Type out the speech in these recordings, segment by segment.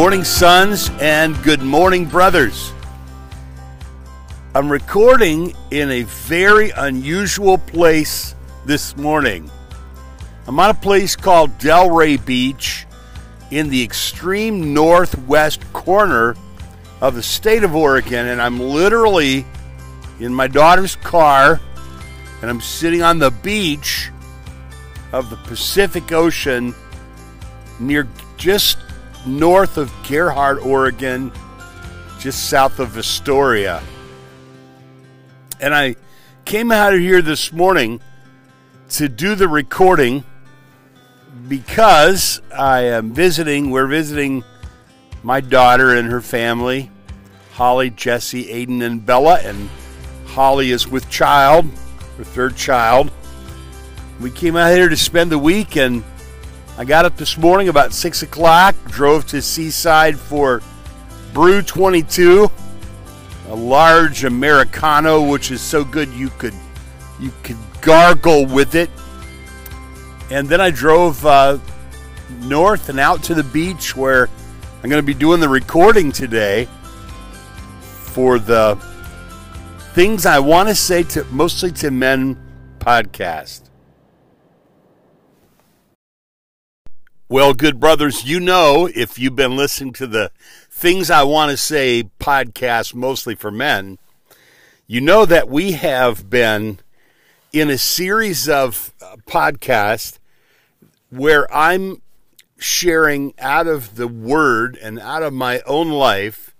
Morning, sons, and good morning, brothers. I'm recording in a very unusual place this morning. I'm on a place called Del Rey Beach in the extreme northwest corner of the state of Oregon, and I'm literally in my daughter's car and I'm sitting on the beach of the Pacific Ocean near just north of Gearhart, Oregon, just south of Astoria. And I came out of here this morning to do the recording because I am visiting, we're visiting my daughter and her family, Holly, Jesse, Aiden, and Bella, and Holly is with child, her third child. We came out here to spend the week, and I got up this morning about 6 o'clock, drove to Seaside for Brew 22, a large Americano, which is so good you could you could gargle with it. And then I drove uh, north and out to the beach where I'm going to be doing the recording today for the things I want to say to mostly to men podcast. Well, good brothers, you know if you've been listening to the things I want to say podcast mostly for men, you know that we have been in a series of uh, podcasts where I'm sharing out of the word and out of my own life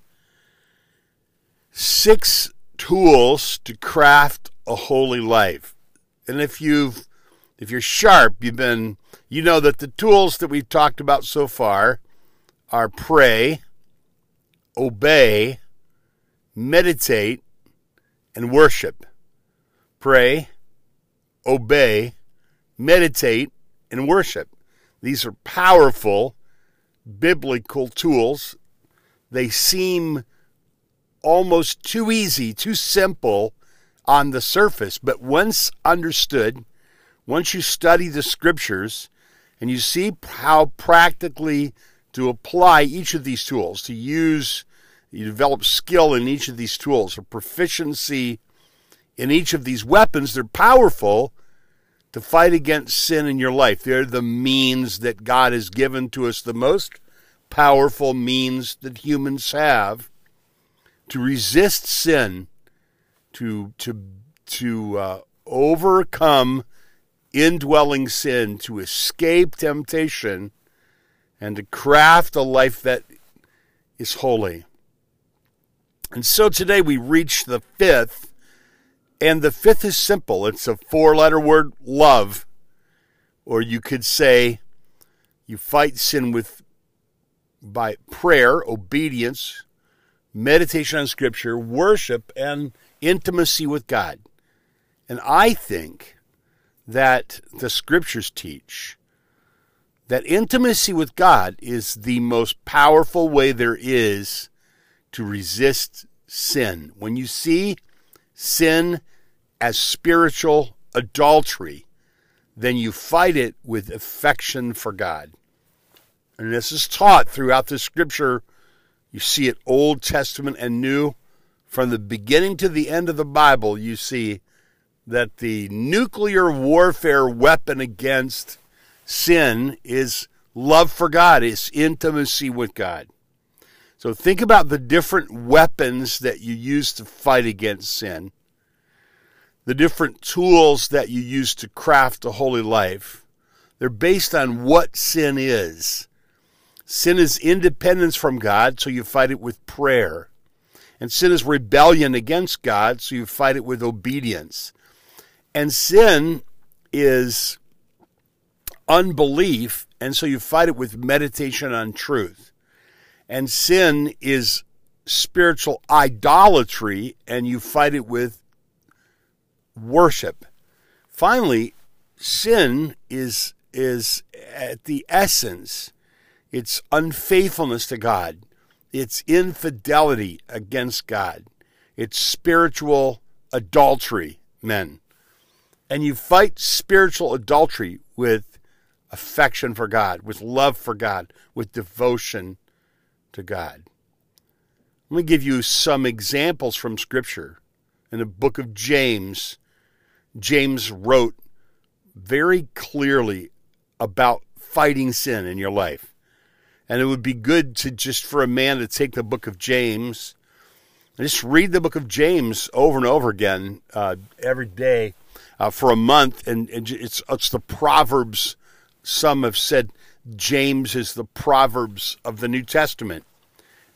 six tools to craft a holy life. And if you've if you're sharp, you've been you know that the tools that we've talked about so far are pray, obey, meditate, and worship. Pray, obey, meditate, and worship. These are powerful biblical tools. They seem almost too easy, too simple on the surface, but once understood, once you study the scriptures and you see how practically to apply each of these tools, to use, you develop skill in each of these tools, or proficiency in each of these weapons, they're powerful to fight against sin in your life. They're the means that God has given to us, the most powerful means that humans have to resist sin, to to to uh, overcome indwelling sin, to escape temptation, and to craft a life that is holy. And so today we reach the fifth and the fifth is simple it's a four letter word love. Or you could say you fight sin with by prayer, obedience, meditation on scripture, worship, and intimacy with God. And I think that the scriptures teach that intimacy with God is the most powerful way there is to resist sin. When you see sin as spiritual adultery, then you fight it with affection for God. And this is taught throughout the scripture. You see it Old Testament and New. From the beginning to the end of the Bible, you see that the nuclear warfare weapon against sin is love for God, is intimacy with God. So think about the different weapons that you use to fight against sin the different tools that you use to craft a holy life, they're based on what sin is. Sin is independence from God, so you fight it with prayer. And sin is rebellion against God, so you fight it with obedience. And sin is unbelief, and so you fight it with meditation on truth. And sin is spiritual idolatry, and you fight it with worship. Finally, sin is is at the essence it's unfaithfulness to God. It's infidelity against God. It's spiritual adultery, men. And you fight spiritual adultery with affection for God, with love for God, with devotion to God. Let me give you some examples from Scripture. In the book of James, James wrote very clearly about fighting sin in your life. And it would be good to just for a man to take the book of James and just read the book of James over and over again uh, every day uh, for a month. And, and it's, it's the Proverbs. Some have said James is the Proverbs of the New Testament.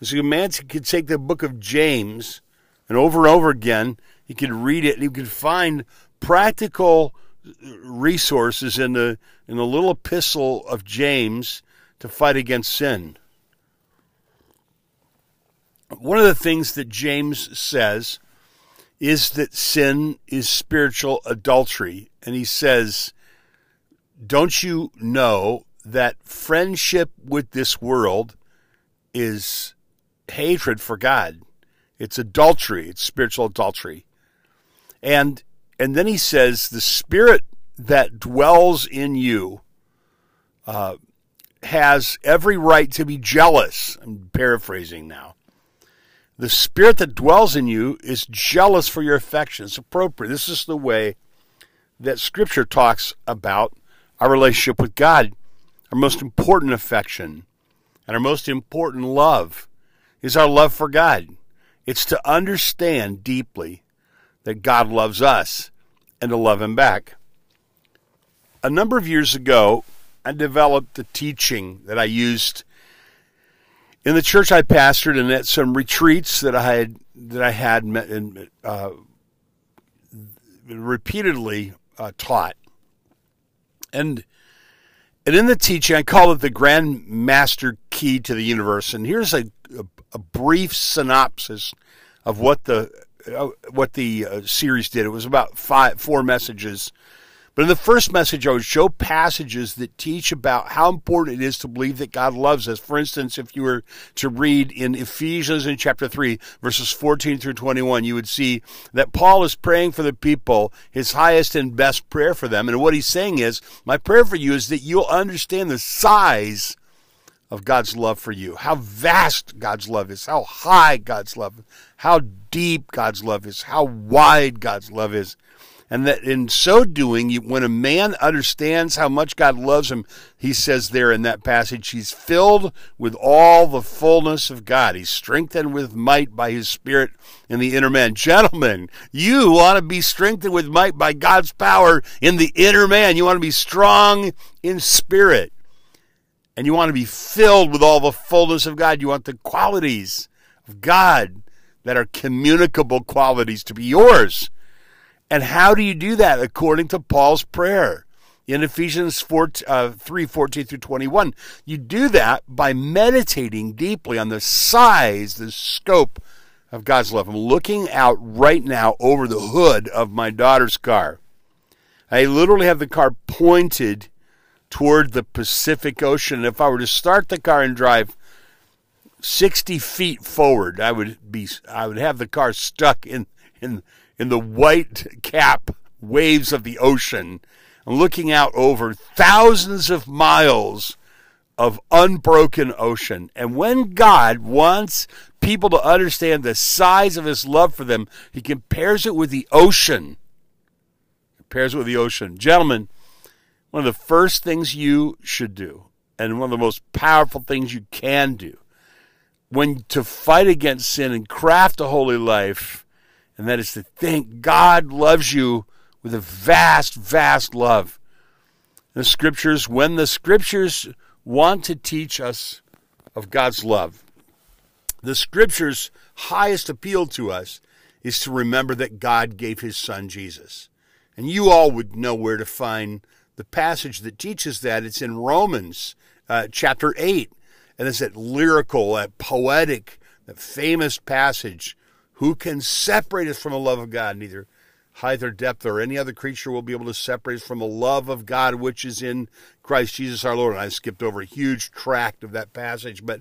So a man could take the book of James and over and over again, he could read it and he could find practical resources in the in the little epistle of James to fight against sin. One of the things that James says is that sin is spiritual adultery. And he says, Don't you know that friendship with this world is hatred for God? It's adultery, it's spiritual adultery. And and then he says, the spirit that dwells in you uh, has every right to be jealous. I'm paraphrasing now. The spirit that dwells in you is jealous for your affection. It's appropriate. This is the way that Scripture talks about our relationship with God. Our most important affection and our most important love is our love for God. It's to understand deeply that God loves us and to love Him back. A number of years ago, I developed a teaching that I used in the church I pastored and at some retreats that I had that I had met and uh, repeatedly uh, taught, and and in the teaching I call it the Grand Master Key to the Universe. And here's a, a, a brief synopsis of what the uh, what the uh, series did. It was about five four messages but in the first message, I would show passages that teach about how important it is to believe that God loves us. For instance, if you were to read in Ephesians in chapter 3, verses 14 through 21, you would see that Paul is praying for the people, his highest and best prayer for them. And what he's saying is, My prayer for you is that you'll understand the size of God's love for you, how vast God's love is, how high God's love, is, how deep God's love is, how wide God's love is and that in so doing, when a man understands how much God loves him, he says there in that passage, he's filled with all the fullness of God. He's strengthened with might by his Spirit in the inner man. Gentlemen, you want to be strengthened with might by God's power in the inner man. You want to be strong in spirit. And you want to be filled with all the fullness of God. You want the qualities of God that are communicable qualities to be yours. And how do you do that? According to Paul's prayer in Ephesians 4, uh, 3 14 through 21. You do that by meditating deeply on the size, the scope of God's love. I'm looking out right now over the hood of my daughter's car. I literally have the car pointed toward the Pacific Ocean. If I were to start the car and drive 60 feet forward, I would be I would have the car stuck in in in the white cap waves of the ocean and looking out over thousands of miles of unbroken ocean. And when God wants people to understand the size of his love for them, he compares it with the ocean. Compares it with the ocean. Gentlemen, one of the first things you should do, and one of the most powerful things you can do, when to fight against sin and craft a holy life and that is to think God loves you with a vast, vast love. The scriptures, when the scriptures want to teach us of God's love, the scriptures' highest appeal to us is to remember that God gave his son Jesus. And you all would know where to find the passage that teaches that. It's in Romans uh, chapter 8. And it's that lyrical, that poetic, that famous passage who can separate us from the love of God? Neither height or depth or any other creature will be able to separate us from the love of God which is in Christ Jesus our Lord. And I skipped over a huge tract of that passage. But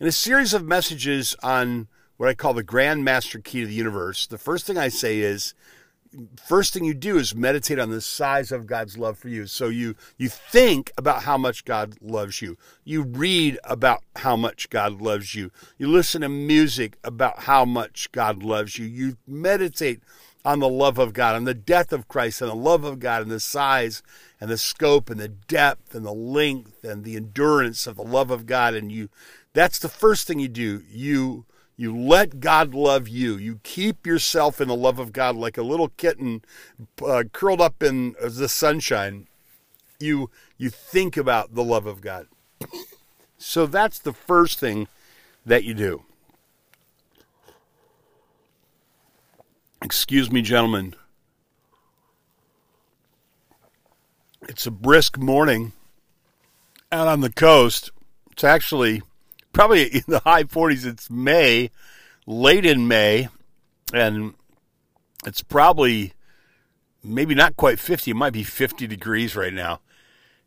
in a series of messages on what I call the grand master key to the universe, the first thing I say is first thing you do is meditate on the size of God's love for you. So you you think about how much God loves you. You read about how much God loves you. You listen to music about how much God loves you. You meditate on the love of God, on the death of Christ, and the love of God, and the size and the scope and the depth and the length and the endurance of the love of God. And you that's the first thing you do. You you let God love you. You keep yourself in the love of God like a little kitten uh, curled up in the sunshine. You you think about the love of God. So that's the first thing that you do. Excuse me, gentlemen. It's a brisk morning out on the coast. It's actually probably in the high 40s. It's May, late in May, and it's probably maybe not quite 50. It might be 50 degrees right now.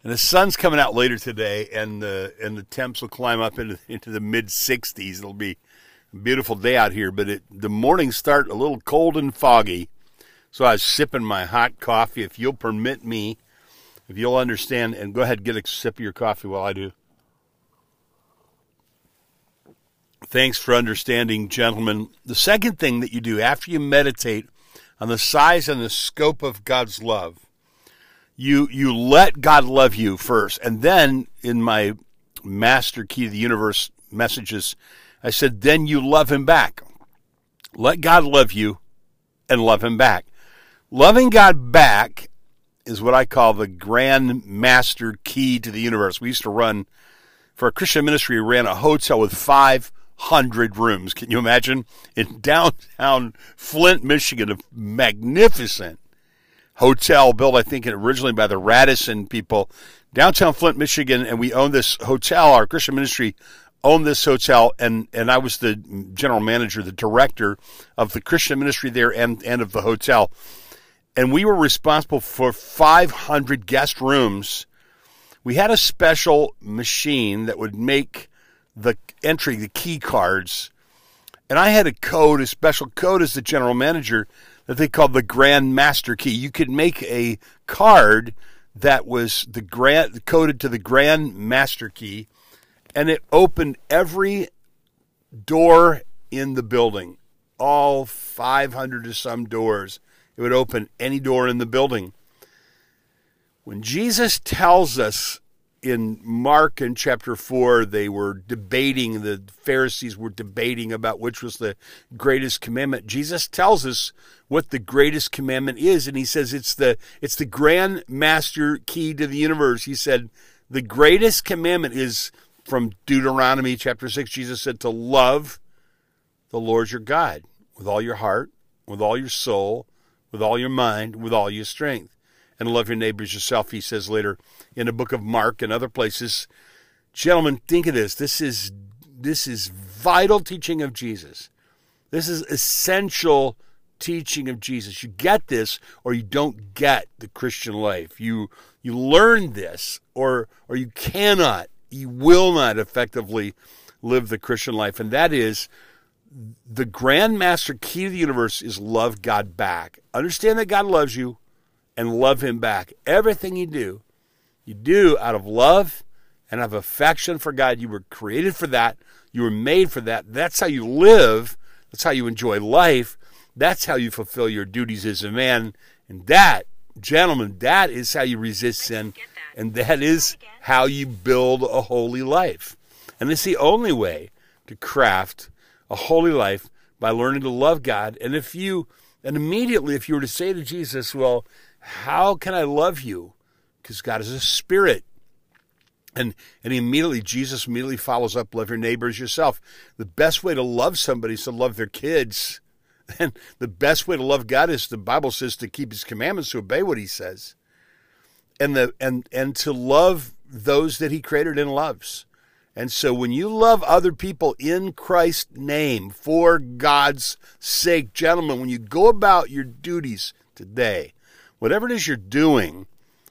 And the sun's coming out later today, and the and the temps will climb up into into the mid 60s. It'll be a beautiful day out here, but it the mornings start a little cold and foggy. So I was sipping my hot coffee. If you'll permit me, if you'll understand, and go ahead get a sip of your coffee while I do. Thanks for understanding, gentlemen. The second thing that you do after you meditate on the size and the scope of God's love, you you let God love you first. And then in my master key to the universe messages, I said, then you love him back. Let God love you and love him back. Loving God back is what I call the grand master key to the universe. We used to run for a Christian ministry, we ran a hotel with five hundred rooms. Can you imagine? In downtown Flint, Michigan, a magnificent hotel built, I think, originally by the Radisson people, downtown Flint, Michigan, and we owned this hotel. Our Christian ministry owned this hotel, and and I was the general manager, the director of the Christian ministry there and and of the hotel, and we were responsible for 500 guest rooms. We had a special machine that would make the entry, the key cards. And I had a code, a special code as the general manager that they called the Grand Master Key. You could make a card that was the grand coded to the Grand Master Key, and it opened every door in the building, all 500 or some doors. It would open any door in the building. When Jesus tells us in Mark in chapter 4, they were debating, the Pharisees were debating about which was the greatest commandment. Jesus tells us what the greatest commandment is, and he says it's the it's the grand master key to the universe. He said the greatest commandment is from Deuteronomy chapter 6. Jesus said to love the Lord your God with all your heart, with all your soul, with all your mind, with all your strength and love your neighbors yourself, he says later in the book of Mark and other places. Gentlemen, think of this. This is this is vital teaching of Jesus. This is essential teaching of Jesus. You get this or you don't get the Christian life. You you learn this or or you cannot, you will not effectively live the Christian life. And that is the grand master key to the universe is love God back. Understand that God loves you and love him back. Everything you do, you do out of love and of affection for God. You were created for that. You were made for that. That's how you live. That's how you enjoy life. That's how you fulfill your duties as a man. And that, gentlemen, that is how you resist sin. And that is how you build a holy life. And it's the only way to craft a holy life by learning to love God. And if you, and immediately, if you were to say to Jesus, well, how can I love you? Because God is a spirit. And and immediately Jesus immediately follows up, love your neighbors yourself. The best way to love somebody is to love their kids. And the best way to love God is the Bible says to keep his commandments, to obey what he says. And the and and to love those that he created and loves. And so when you love other people in Christ's name for God's sake, gentlemen, when you go about your duties today, whatever it is you're doing,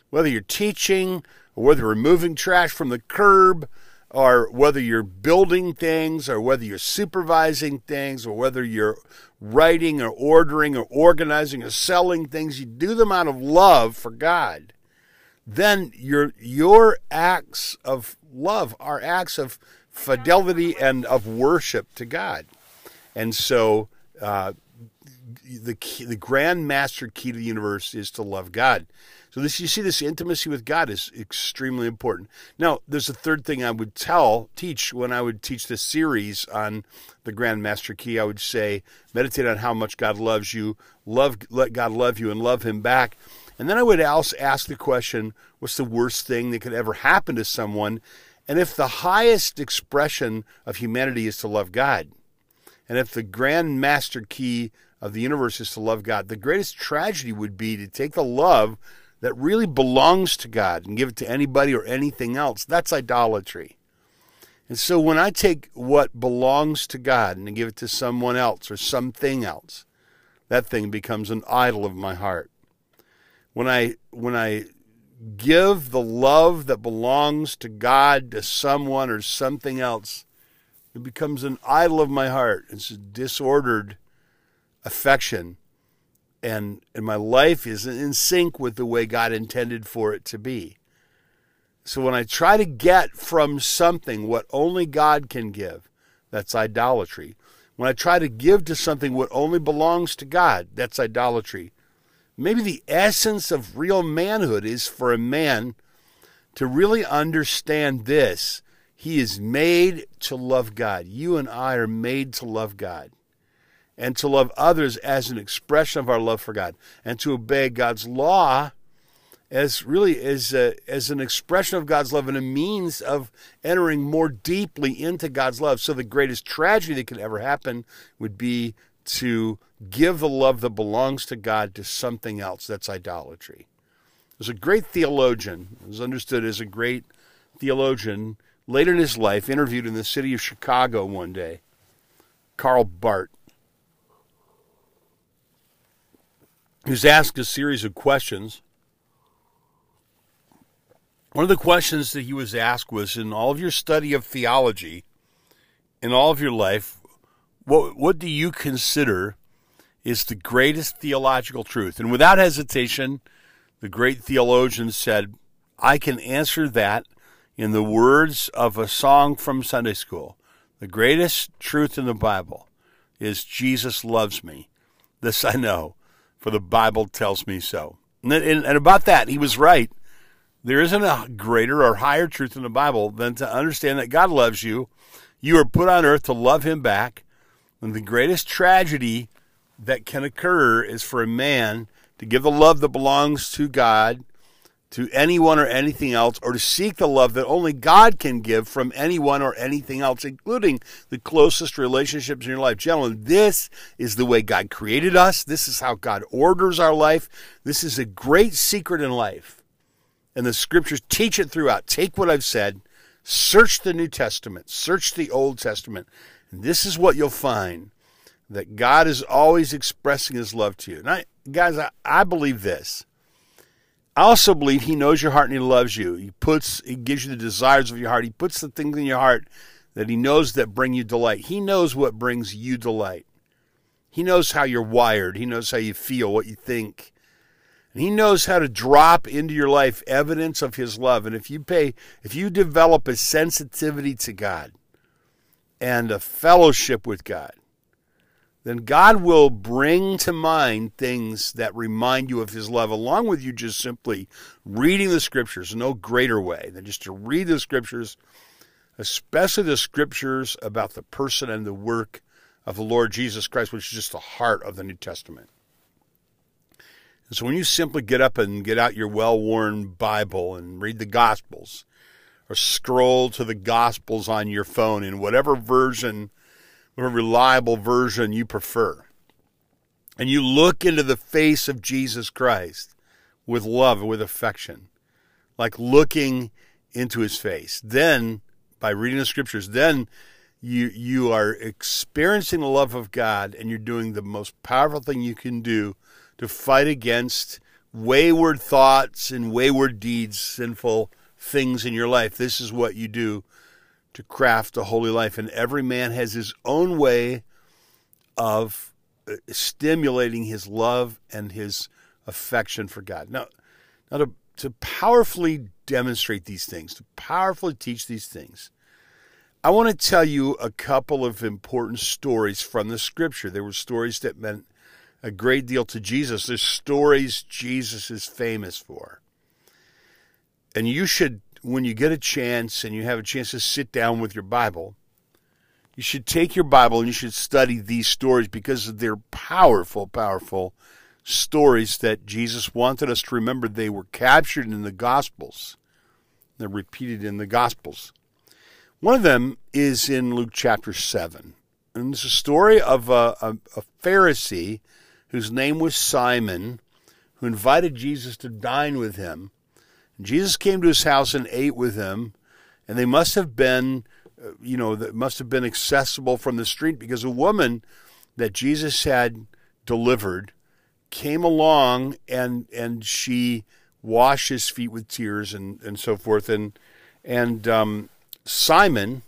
whether you're teaching or whether you're removing trash from the curb or whether you're building things, or whether you're supervising things, or whether you're writing or ordering or organizing or selling things, you do them out of love for God. Then your your acts of love are acts of fidelity and of worship to God. And so uh, the key, the grand master key to the universe is to love God. So this you see this intimacy with God is extremely important. Now, there's a third thing I would tell, teach when I would teach this series on the Grand Master Key. I would say meditate on how much God loves you, love let God love you and love him back. And then I would also ask the question, what's the worst thing that could ever happen to someone? And if the highest expression of humanity is to love God, and if the grand master key of the universe is to love God, the greatest tragedy would be to take the love that really belongs to God and give it to anybody or anything else, that's idolatry. And so when I take what belongs to God and give it to someone else or something else, that thing becomes an idol of my heart. When I when I give the love that belongs to God to someone or something else, it becomes an idol of my heart. It's a disordered affection and and my life is in sync with the way God intended for it to be. So when I try to get from something what only God can give, that's idolatry. When I try to give to something what only belongs to God, that's idolatry. Maybe the essence of real manhood is for a man to really understand this. He is made to love God. You and I are made to love God and to love others as an expression of our love for God, and to obey God's law as really as a, as an expression of God's love and a means of entering more deeply into God's love. So the greatest tragedy that could ever happen would be to give the love that belongs to God to something else. That's idolatry. There's a great theologian, was understood as a great theologian, later in his life, interviewed in the city of Chicago one day, Karl Barth. Was asked a series of questions. One of the questions that he was asked was in all of your study of theology, in all of your life, what, what do you consider is the greatest theological truth? And without hesitation, the great theologian said, I can answer that in the words of a song from Sunday school. The greatest truth in the Bible is Jesus loves me. This I know for the Bible tells me so. And, and, and about that, he was right. There isn't a greater or higher truth in the Bible than to understand that God loves you. You are put on earth to love him back. And the greatest tragedy that can occur is for a man to give the love that belongs to God to anyone or anything else, or to seek the love that only God can give from anyone or anything else, including the closest relationships in your life. Gentlemen, this is the way God created us. This is how God orders our life. This is a great secret in life. And the scriptures teach it throughout. Take what I've said, search the New Testament, search the Old Testament, and this is what you'll find that God is always expressing his love to you. And I, guys, I, I believe this I also believe he knows your heart and he loves you. He puts he gives you the desires of your heart. He puts the things in your heart that he knows that bring you delight. He knows what brings you delight. He knows how you're wired. He knows how you feel, what you think. And he knows how to drop into your life evidence of his love. And if you pay if you develop a sensitivity to God and a fellowship with God, then God will bring to mind things that remind you of His love, along with you just simply reading the Scriptures. No greater way than just to read the Scriptures, especially the Scriptures about the person and the work of the Lord Jesus Christ, which is just the heart of the New Testament. And so when you simply get up and get out your well worn Bible and read the Gospels, or scroll to the Gospels on your phone in whatever version a reliable version you prefer. And you look into the face of Jesus Christ with love, with affection, like looking into his face. Then, by reading the scriptures, then you you are experiencing the love of God and you're doing the most powerful thing you can do to fight against wayward thoughts and wayward deeds, sinful things in your life. This is what you do to craft a holy life, and every man has his own way of uh, stimulating his love and his affection for God. Now, now to, to powerfully demonstrate these things, to powerfully teach these things, I want to tell you a couple of important stories from the scripture. There were stories that meant a great deal to Jesus. There's stories Jesus is famous for. And you should, when you get a chance and you have a chance to sit down with your Bible, you should take your Bible and you should study these stories because they're powerful, powerful stories that Jesus wanted us to remember. They were captured in the Gospels, they're repeated in the Gospels. One of them is in Luke chapter 7. And it's a story of a, a, a Pharisee whose name was Simon, who invited Jesus to dine with him. Jesus came to his house and ate with him, and they must have been, uh, you know, that must have been accessible from the street because a woman that Jesus had delivered came along and and she washed his feet with tears and and so forth. And and um, Simon,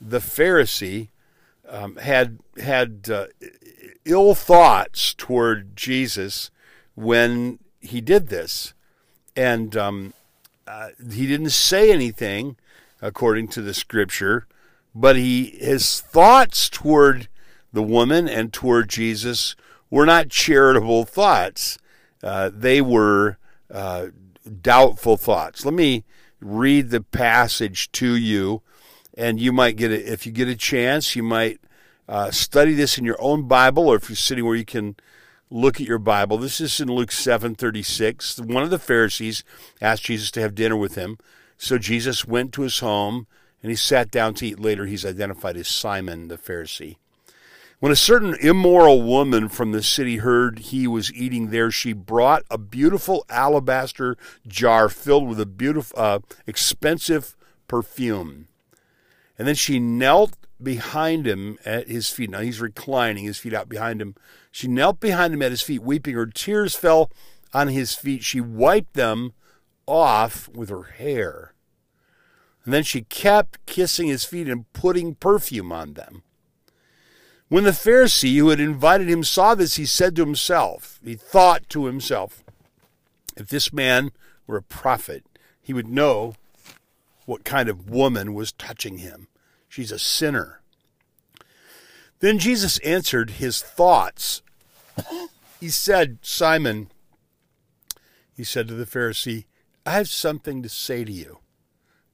the Pharisee, um, had had uh, ill thoughts toward Jesus when he did this, and um, uh, he didn't say anything according to the Scripture, but he his thoughts toward the woman and toward Jesus were not charitable thoughts; uh, they were uh, doubtful thoughts. Let me read the passage to you, and you might get it if you get a chance. You might uh, study this in your own Bible, or if you're sitting where you can look at your Bible. This is in Luke seven thirty six. One of the Pharisees asked Jesus to have dinner with him, so Jesus went to his home and he sat down to eat. Later, he's identified as Simon the Pharisee. When a certain immoral woman from the city heard he was eating there, she brought a beautiful alabaster jar filled with a beautiful, uh, expensive perfume. And then she knelt behind him at his feet. Now he's reclining, his feet out behind him. She knelt behind him at his feet, weeping. Her tears fell on his feet. She wiped them off with her hair. And then she kept kissing his feet and putting perfume on them. When the Pharisee who had invited him saw this, he said to himself, he thought to himself, if this man were a prophet, he would know what kind of woman was touching him. She's a sinner. Then Jesus answered his thoughts. He said, Simon, he said to the Pharisee, I have something to say to you.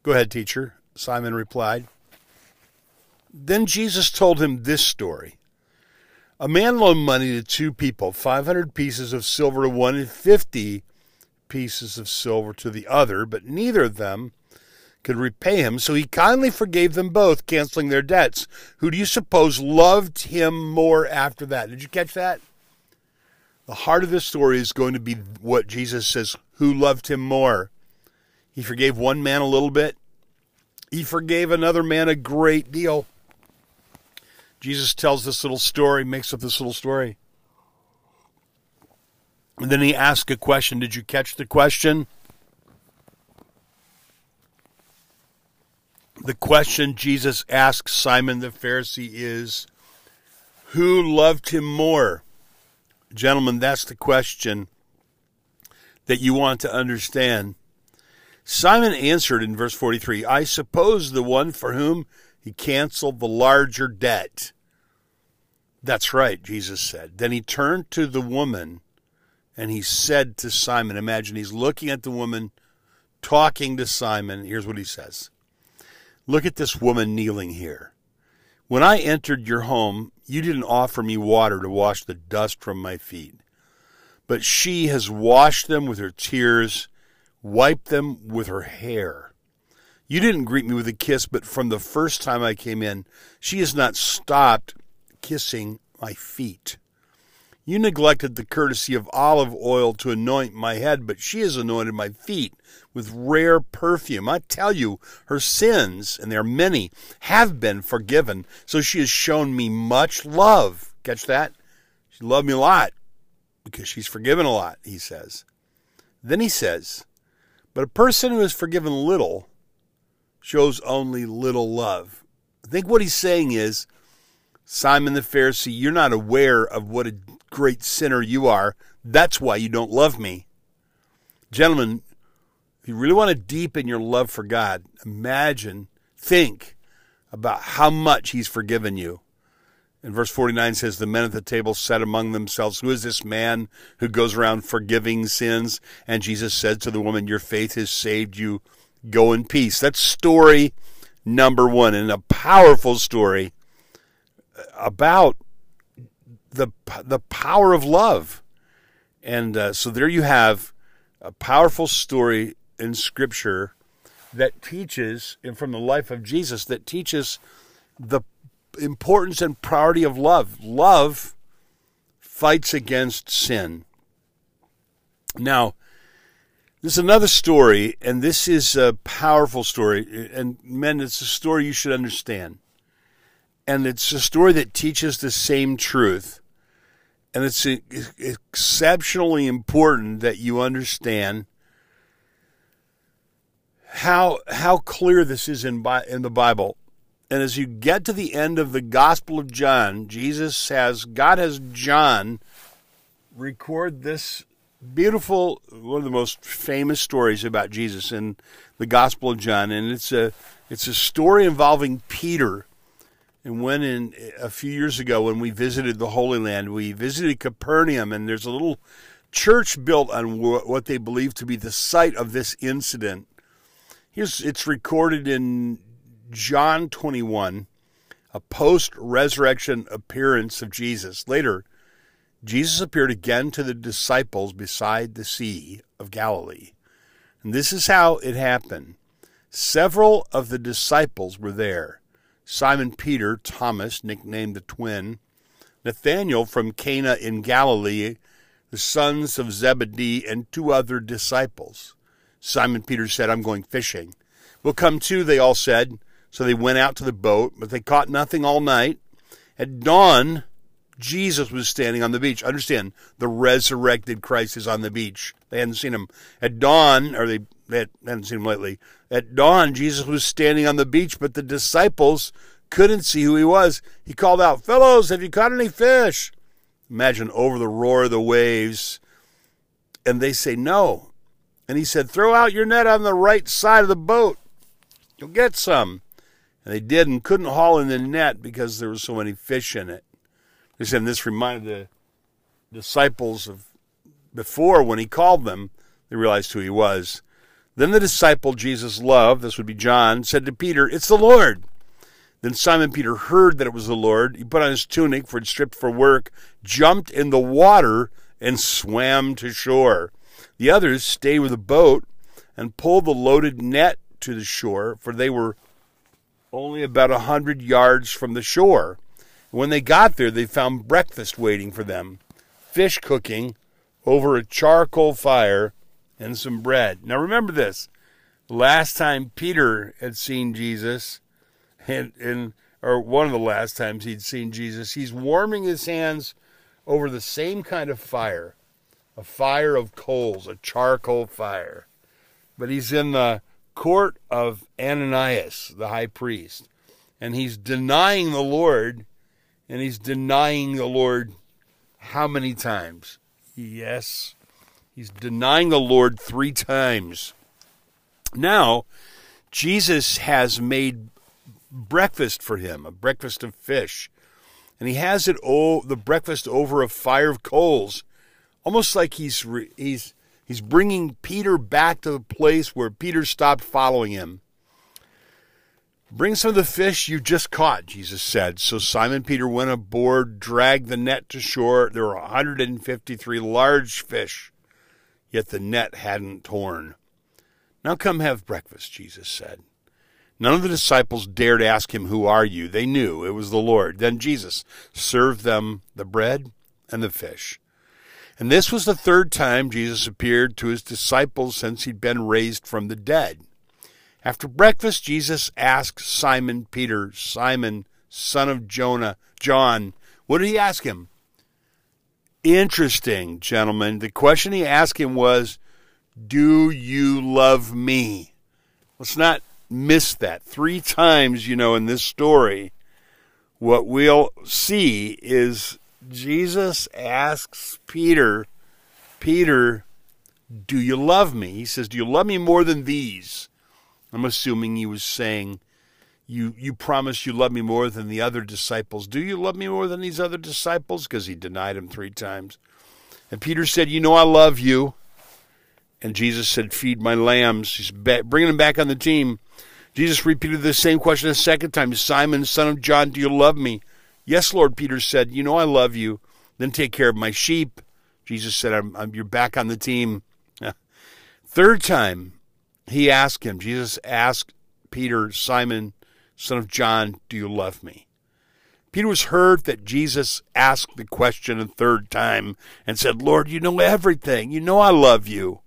Go ahead, teacher, Simon replied. Then Jesus told him this story. A man loaned money to two people, 500 pieces of silver to one and 50 pieces of silver to the other, but neither of them could repay him, so he kindly forgave them both, canceling their debts. Who do you suppose loved him more after that? Did you catch that? The heart of this story is going to be what Jesus says who loved him more. He forgave one man a little bit, he forgave another man a great deal. Jesus tells this little story, makes up this little story. And then he asks a question. Did you catch the question? The question Jesus asks Simon the Pharisee is Who loved him more? Gentlemen, that's the question that you want to understand. Simon answered in verse 43 I suppose the one for whom he canceled the larger debt. That's right, Jesus said. Then he turned to the woman and he said to Simon, imagine he's looking at the woman, talking to Simon. Here's what he says Look at this woman kneeling here. When I entered your home, you didn't offer me water to wash the dust from my feet, but she has washed them with her tears, wiped them with her hair. You didn't greet me with a kiss, but from the first time I came in, she has not stopped kissing my feet. You neglected the courtesy of olive oil to anoint my head, but she has anointed my feet with rare perfume. I tell you, her sins, and they are many, have been forgiven, so she has shown me much love. Catch that? She loved me a lot because she's forgiven a lot, he says. Then he says, But a person who is forgiven little shows only little love. I think what he's saying is, Simon the Pharisee, you're not aware of what a great sinner you are. That's why you don't love me. Gentlemen, if you really want to deepen your love for God, imagine, think about how much He's forgiven you. And verse 49 says, The men at the table said among themselves, Who is this man who goes around forgiving sins? And Jesus said to the woman, Your faith has saved you. Go in peace. That's story number one, and a powerful story about the the power of love. And uh, so there you have a powerful story in Scripture that teaches, and from the life of Jesus, that teaches the importance and priority of love. Love fights against sin. Now, there's another story, and this is a powerful story. And men, it's a story you should understand. And it's a story that teaches the same truth. And it's exceptionally important that you understand how how clear this is in in the Bible. And as you get to the end of the Gospel of John, Jesus has God has John record this beautiful one of the most famous stories about Jesus in the Gospel of John, and it's a it's a story involving Peter. And when in a few years ago when we visited the Holy Land, we visited Capernaum, and there's a little church built on what they believe to be the site of this incident. Here's it's recorded in John 21, a post-resurrection appearance of Jesus. Later, Jesus appeared again to the disciples beside the Sea of Galilee. And this is how it happened. Several of the disciples were there Simon Peter, Thomas, nicknamed the twin, Nathanael from Cana in Galilee, the sons of Zebedee, and two other disciples. Simon Peter said, I'm going fishing. We'll come too, they all said. So they went out to the boat, but they caught nothing all night. At dawn, Jesus was standing on the beach. Understand, the resurrected Christ is on the beach. They hadn't seen him. At dawn, or they, they hadn't seen him lately. At dawn, Jesus was standing on the beach, but the disciples couldn't see who he was. He called out, Fellows, have you caught any fish? Imagine over the roar of the waves. And they say, No. And he said, Throw out your net on the right side of the boat. You'll get some. And they did and couldn't haul in the net because there were so many fish in it. And this reminded the disciples of before when he called them, they realized who he was. Then the disciple Jesus loved, this would be John, said to Peter, It's the Lord. Then Simon Peter heard that it was the Lord. He put on his tunic, for it stripped for work, jumped in the water, and swam to shore. The others stayed with the boat and pulled the loaded net to the shore, for they were only about a hundred yards from the shore. When they got there, they found breakfast waiting for them fish cooking over a charcoal fire and some bread. Now, remember this last time Peter had seen Jesus, and, and or one of the last times he'd seen Jesus, he's warming his hands over the same kind of fire a fire of coals, a charcoal fire. But he's in the court of Ananias, the high priest, and he's denying the Lord and he's denying the Lord how many times? Yes, he's denying the Lord three times. Now, Jesus has made breakfast for him, a breakfast of fish. And he has it oh, the breakfast over a fire of coals, almost like he's he's he's bringing Peter back to the place where Peter stopped following him. Bring some of the fish you just caught, Jesus said. So Simon Peter went aboard, dragged the net to shore. There were 153 large fish, yet the net hadn't torn. Now come have breakfast, Jesus said. None of the disciples dared ask him, Who are you? They knew it was the Lord. Then Jesus served them the bread and the fish. And this was the third time Jesus appeared to his disciples since he'd been raised from the dead. After breakfast, Jesus asked Simon Peter, Simon, son of Jonah, John, what did he ask him? Interesting, gentlemen. The question he asked him was, Do you love me? Let's not miss that. Three times, you know, in this story, what we'll see is Jesus asks Peter, Peter, do you love me? He says, Do you love me more than these? I'm assuming he was saying, you you promise you love me more than the other disciples. Do you love me more than these other disciples? Because he denied him three times. And Peter said, You know I love you. And Jesus said, Feed my lambs. He's bringing him back on the team. Jesus repeated the same question a second time Simon, son of John, do you love me? Yes, Lord, Peter said, You know I love you. Then take care of my sheep. Jesus said, I'm, I'm, You're back on the team. Third time, he asked him, Jesus asked Peter, Simon, son of John, do you love me? Peter was hurt that Jesus asked the question a third time and said, Lord, you know everything. You know I love you.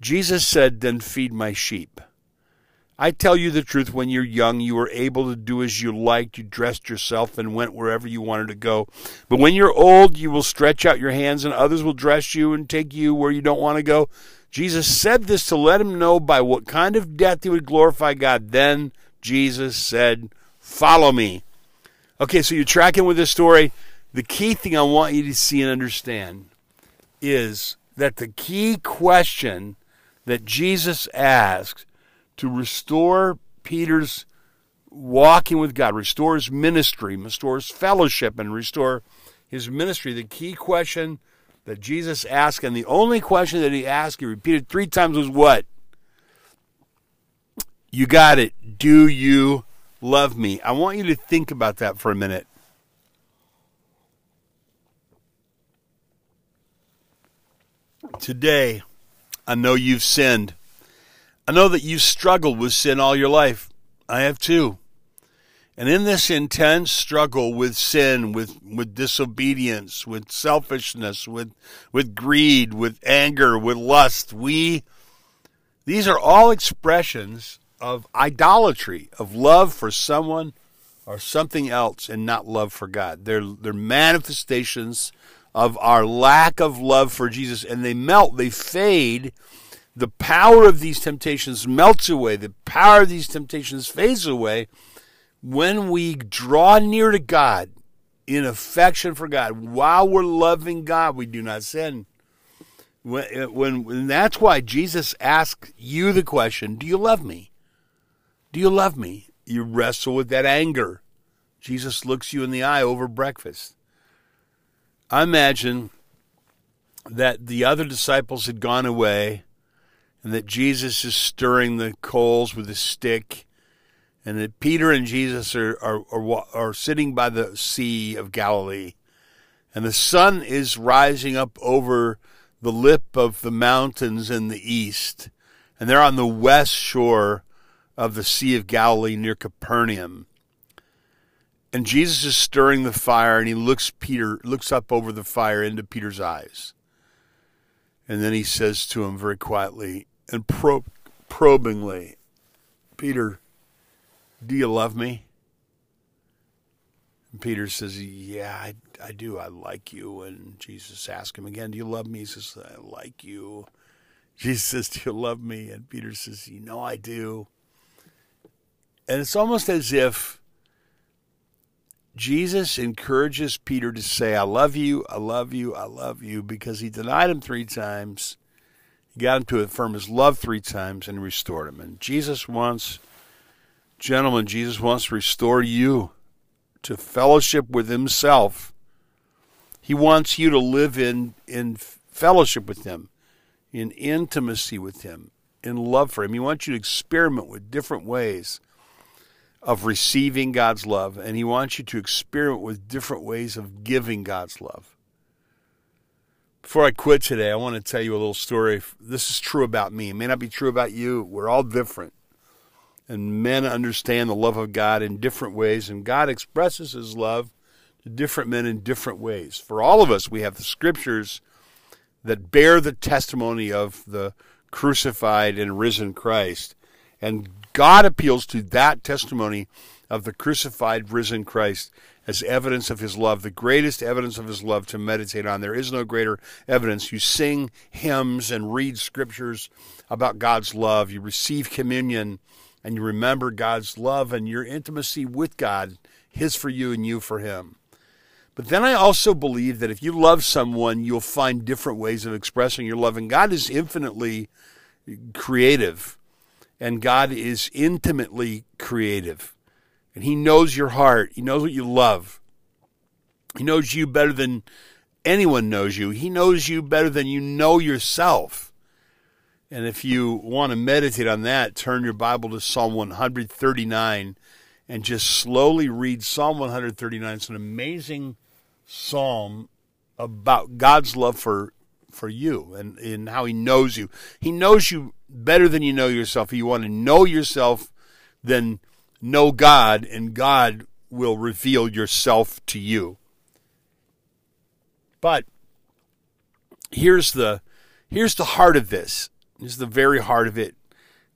Jesus said, Then feed my sheep. I tell you the truth, when you're young, you were able to do as you liked. You dressed yourself and went wherever you wanted to go. But when you're old, you will stretch out your hands, and others will dress you and take you where you don't want to go. Jesus said this to let him know by what kind of death he would glorify God. Then Jesus said, Follow me. Okay, so you're tracking with this story. The key thing I want you to see and understand is that the key question that Jesus asked to restore Peter's walking with God, restore his ministry, restore his fellowship, and restore his ministry. The key question that Jesus asked, and the only question that he asked, he repeated three times, was what? You got it. Do you love me? I want you to think about that for a minute. Today, I know you've sinned. I know that you've struggled with sin all your life. I have too. And in this intense struggle with sin, with, with disobedience, with selfishness, with, with greed, with anger, with lust, we, these are all expressions of idolatry, of love for someone or something else and not love for God. They're, they're manifestations of our lack of love for Jesus and they melt, they fade the power of these temptations melts away, the power of these temptations fades away when we draw near to God in affection for God. While we're loving God, we do not sin. When, when, when that's why Jesus asked you the question, Do you love me? Do you love me? You wrestle with that anger. Jesus looks you in the eye over breakfast. I imagine that the other disciples had gone away and that Jesus is stirring the coals with a stick, and that Peter and Jesus are, are, are, are sitting by the Sea of Galilee, and the sun is rising up over the lip of the mountains in the east, and they're on the west shore of the Sea of Galilee near Capernaum. And Jesus is stirring the fire, and he looks Peter looks up over the fire into Peter's eyes. And then he says to him very quietly, and probingly, Peter, do you love me? And Peter says, Yeah, I, I do. I like you. And Jesus asks him again, Do you love me? He says, I like you. Jesus says, Do you love me? And Peter says, You know I do. And it's almost as if Jesus encourages Peter to say, I love you, I love you, I love you, because he denied him three times he got him to affirm his love three times and restored him. And Jesus wants, gentlemen, Jesus wants to restore you to fellowship with himself. He wants you to live in, in fellowship with him, in intimacy with him, in love for him. He wants you to experiment with different ways of receiving God's love, and he wants you to experiment with different ways of giving God's love. Before I quit today, I want to tell you a little story. This is true about me. It may not be true about you. We're all different. And men understand the love of God in different ways, and God expresses his love to different men in different ways. For all of us, we have the scriptures that bear the testimony of the crucified and risen Christ. And God appeals to that testimony of the crucified, risen Christ as evidence of his love, the greatest evidence of his love to meditate on. There is no greater evidence. You sing hymns and read scriptures about God's love. You receive communion and you remember God's love and your intimacy with God, His for you and you for Him. But then I also believe that if you love someone, you'll find different ways of expressing your love. And God is infinitely creative, and God is intimately creative. And He knows your heart, He knows what you love. He knows you better than anyone knows you. He knows you better than you know yourself. And if you want to meditate on that, turn your Bible to Psalm 139 and just slowly read Psalm 139. It's an amazing psalm about God's love for for you and, and how he knows you. He knows you better than you know yourself. If you want to know yourself, then know God, and God will reveal yourself to you. But here's the here's the heart of this. This is the very heart of it.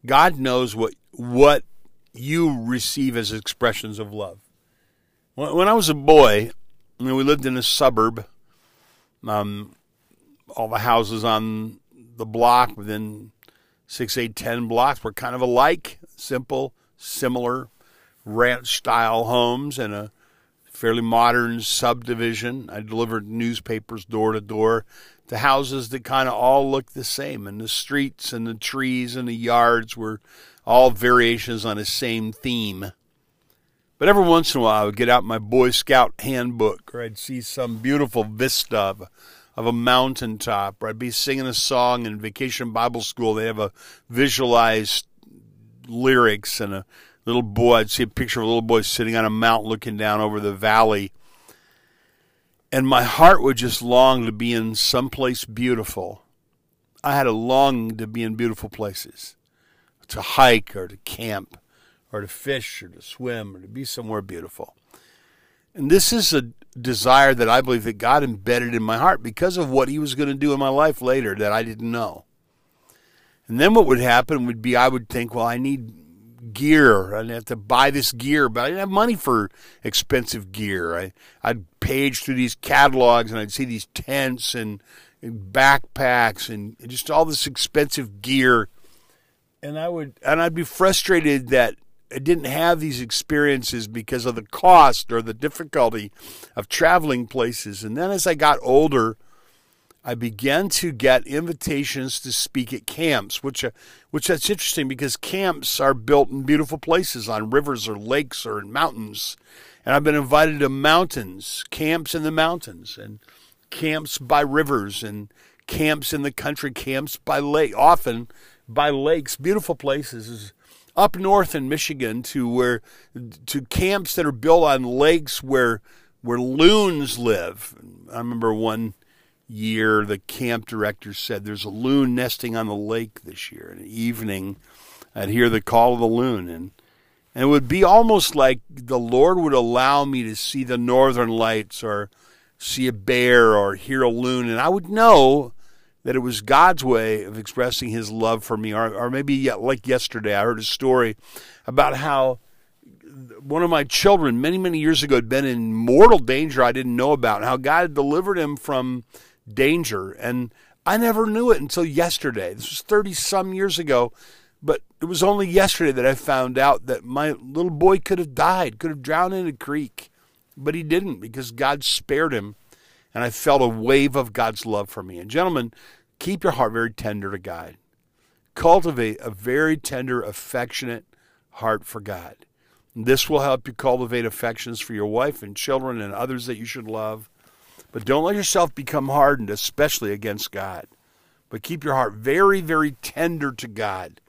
God knows what what you receive as expressions of love. When I was a boy, I mean, we lived in a suburb. Um, all the houses on the block within six, eight, ten blocks were kind of alike, simple, similar ranch style homes and a fairly modern subdivision. I delivered newspapers door to door to houses that kind of all looked the same, and the streets and the trees and the yards were all variations on the same theme. But every once in a while, I would get out my Boy Scout handbook, or I'd see some beautiful vista of, of a mountaintop, or I'd be singing a song in Vacation Bible School. They have a visualized lyrics and a little boy. I'd see a picture of a little boy sitting on a mountain looking down over the valley. And my heart would just long to be in some place beautiful. I had a longing to be in beautiful places, to hike or to camp or to fish or to swim or to be somewhere beautiful. And this is a desire that I believe that God embedded in my heart because of what He was going to do in my life later that I didn't know. And then what would happen would be I would think, well, I need gear. I'd have to buy this gear, but I didn't have money for expensive gear. I, I'd page through these catalogs and I'd see these tents and, and backpacks and just all this expensive gear. And I would, and I'd be frustrated that didn't have these experiences because of the cost or the difficulty of traveling places. And then as I got older, I began to get invitations to speak at camps, which uh, which that's interesting because camps are built in beautiful places on rivers or lakes or in mountains. And I've been invited to mountains, camps in the mountains and camps by rivers and camps in the country, camps by lake, often by lakes, beautiful places up north in Michigan to where to camps that are built on lakes where where loons live. I remember one year the camp director said there's a loon nesting on the lake this year. In the evening, I'd hear the call of the loon and and it would be almost like the Lord would allow me to see the northern lights or see a bear or hear a loon and I would know that it was God's way of expressing his love for me. Or, or maybe like yesterday, I heard a story about how one of my children many, many years ago had been in mortal danger I didn't know about, and how God had delivered him from danger. And I never knew it until yesterday. This was 30 some years ago, but it was only yesterday that I found out that my little boy could have died, could have drowned in a creek. But he didn't because God spared him and I felt a wave of God's love for me. And gentlemen, keep your heart very tender to God. Cultivate a very tender, affectionate heart for God. This will help you cultivate affections for your wife and children and others that you should love. But don't let yourself become hardened, especially against God. But keep your heart very, very tender to God.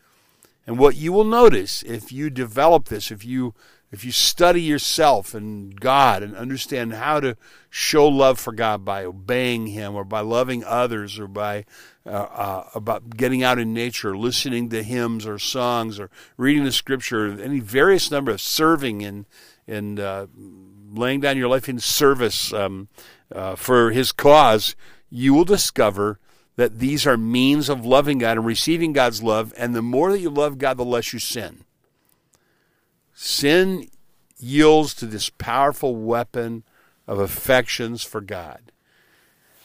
And what you will notice if you develop this, if you if you study yourself and God and understand how to show love for God by obeying Him or by loving others or by uh, uh, about getting out in nature, listening to hymns or songs or reading the Scripture, any various number of serving and and uh, laying down your life in service um, uh, for His cause, you will discover that these are means of loving God and receiving God's love. And the more that you love God, the less you sin. Sin yields to this powerful weapon of affections for God.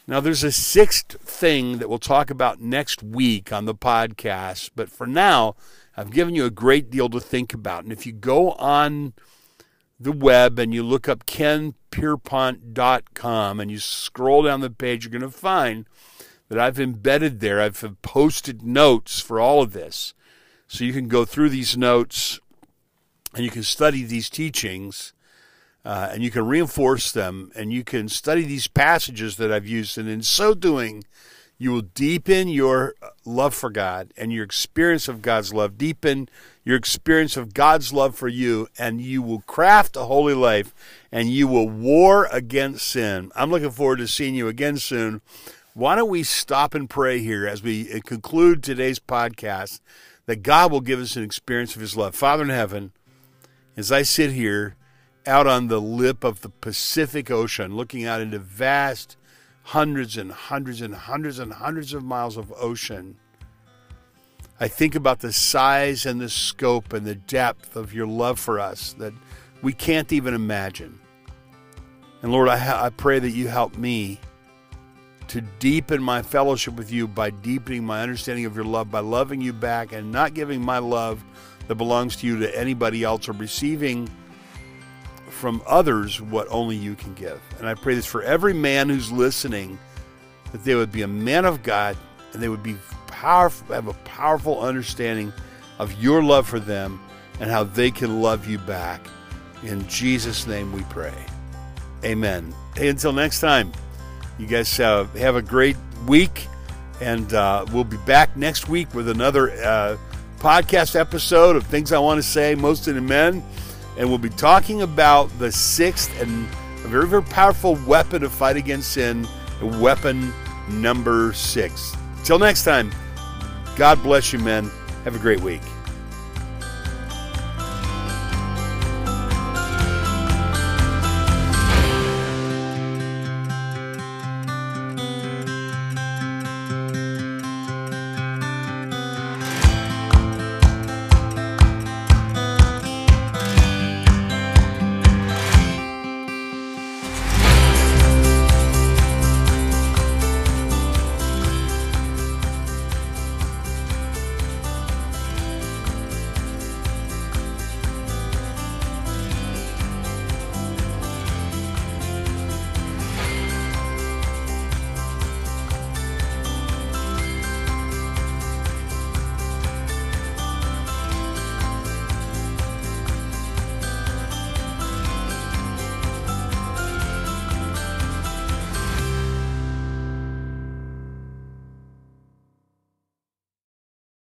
Now, there's a sixth thing that we'll talk about next week on the podcast, but for now, I've given you a great deal to think about. And if you go on the web and you look up kenpierpont.com and you scroll down the page, you're going to find that I've embedded there. I've posted notes for all of this. So you can go through these notes and you can study these teachings uh, and you can reinforce them and you can study these passages that I've used. And in so doing, you will deepen your love for God and your experience of God's love, deepen your experience of God's love for you, and you will craft a holy life and you will war against sin. I'm looking forward to seeing you again soon. Why don't we stop and pray here as we conclude today's podcast that God will give us an experience of His love? Father in heaven, as I sit here out on the lip of the Pacific Ocean, looking out into vast hundreds and hundreds and hundreds and hundreds of miles of ocean. I think about the size and the scope and the depth of your love for us that we can't even imagine. And Lord, I, ha- I pray that you help me to deepen my fellowship with you by deepening my understanding of your love, by loving you back and not giving my love that belongs to you to anybody else or receiving from others what only you can give. And I pray this for every man who's listening that they would be a man of God and they would be powerful, have a powerful understanding of your love for them and how they can love you back. In Jesus' name we pray. Amen. Hey, until next time, you guys have a great week, and uh, we'll be back next week with another uh, podcast episode of Things I Want to Say, Most of the Men and we'll be talking about the sixth and a very, very powerful weapon to fight against sin, weapon number six. Till next time, God bless you, men. Have a great week.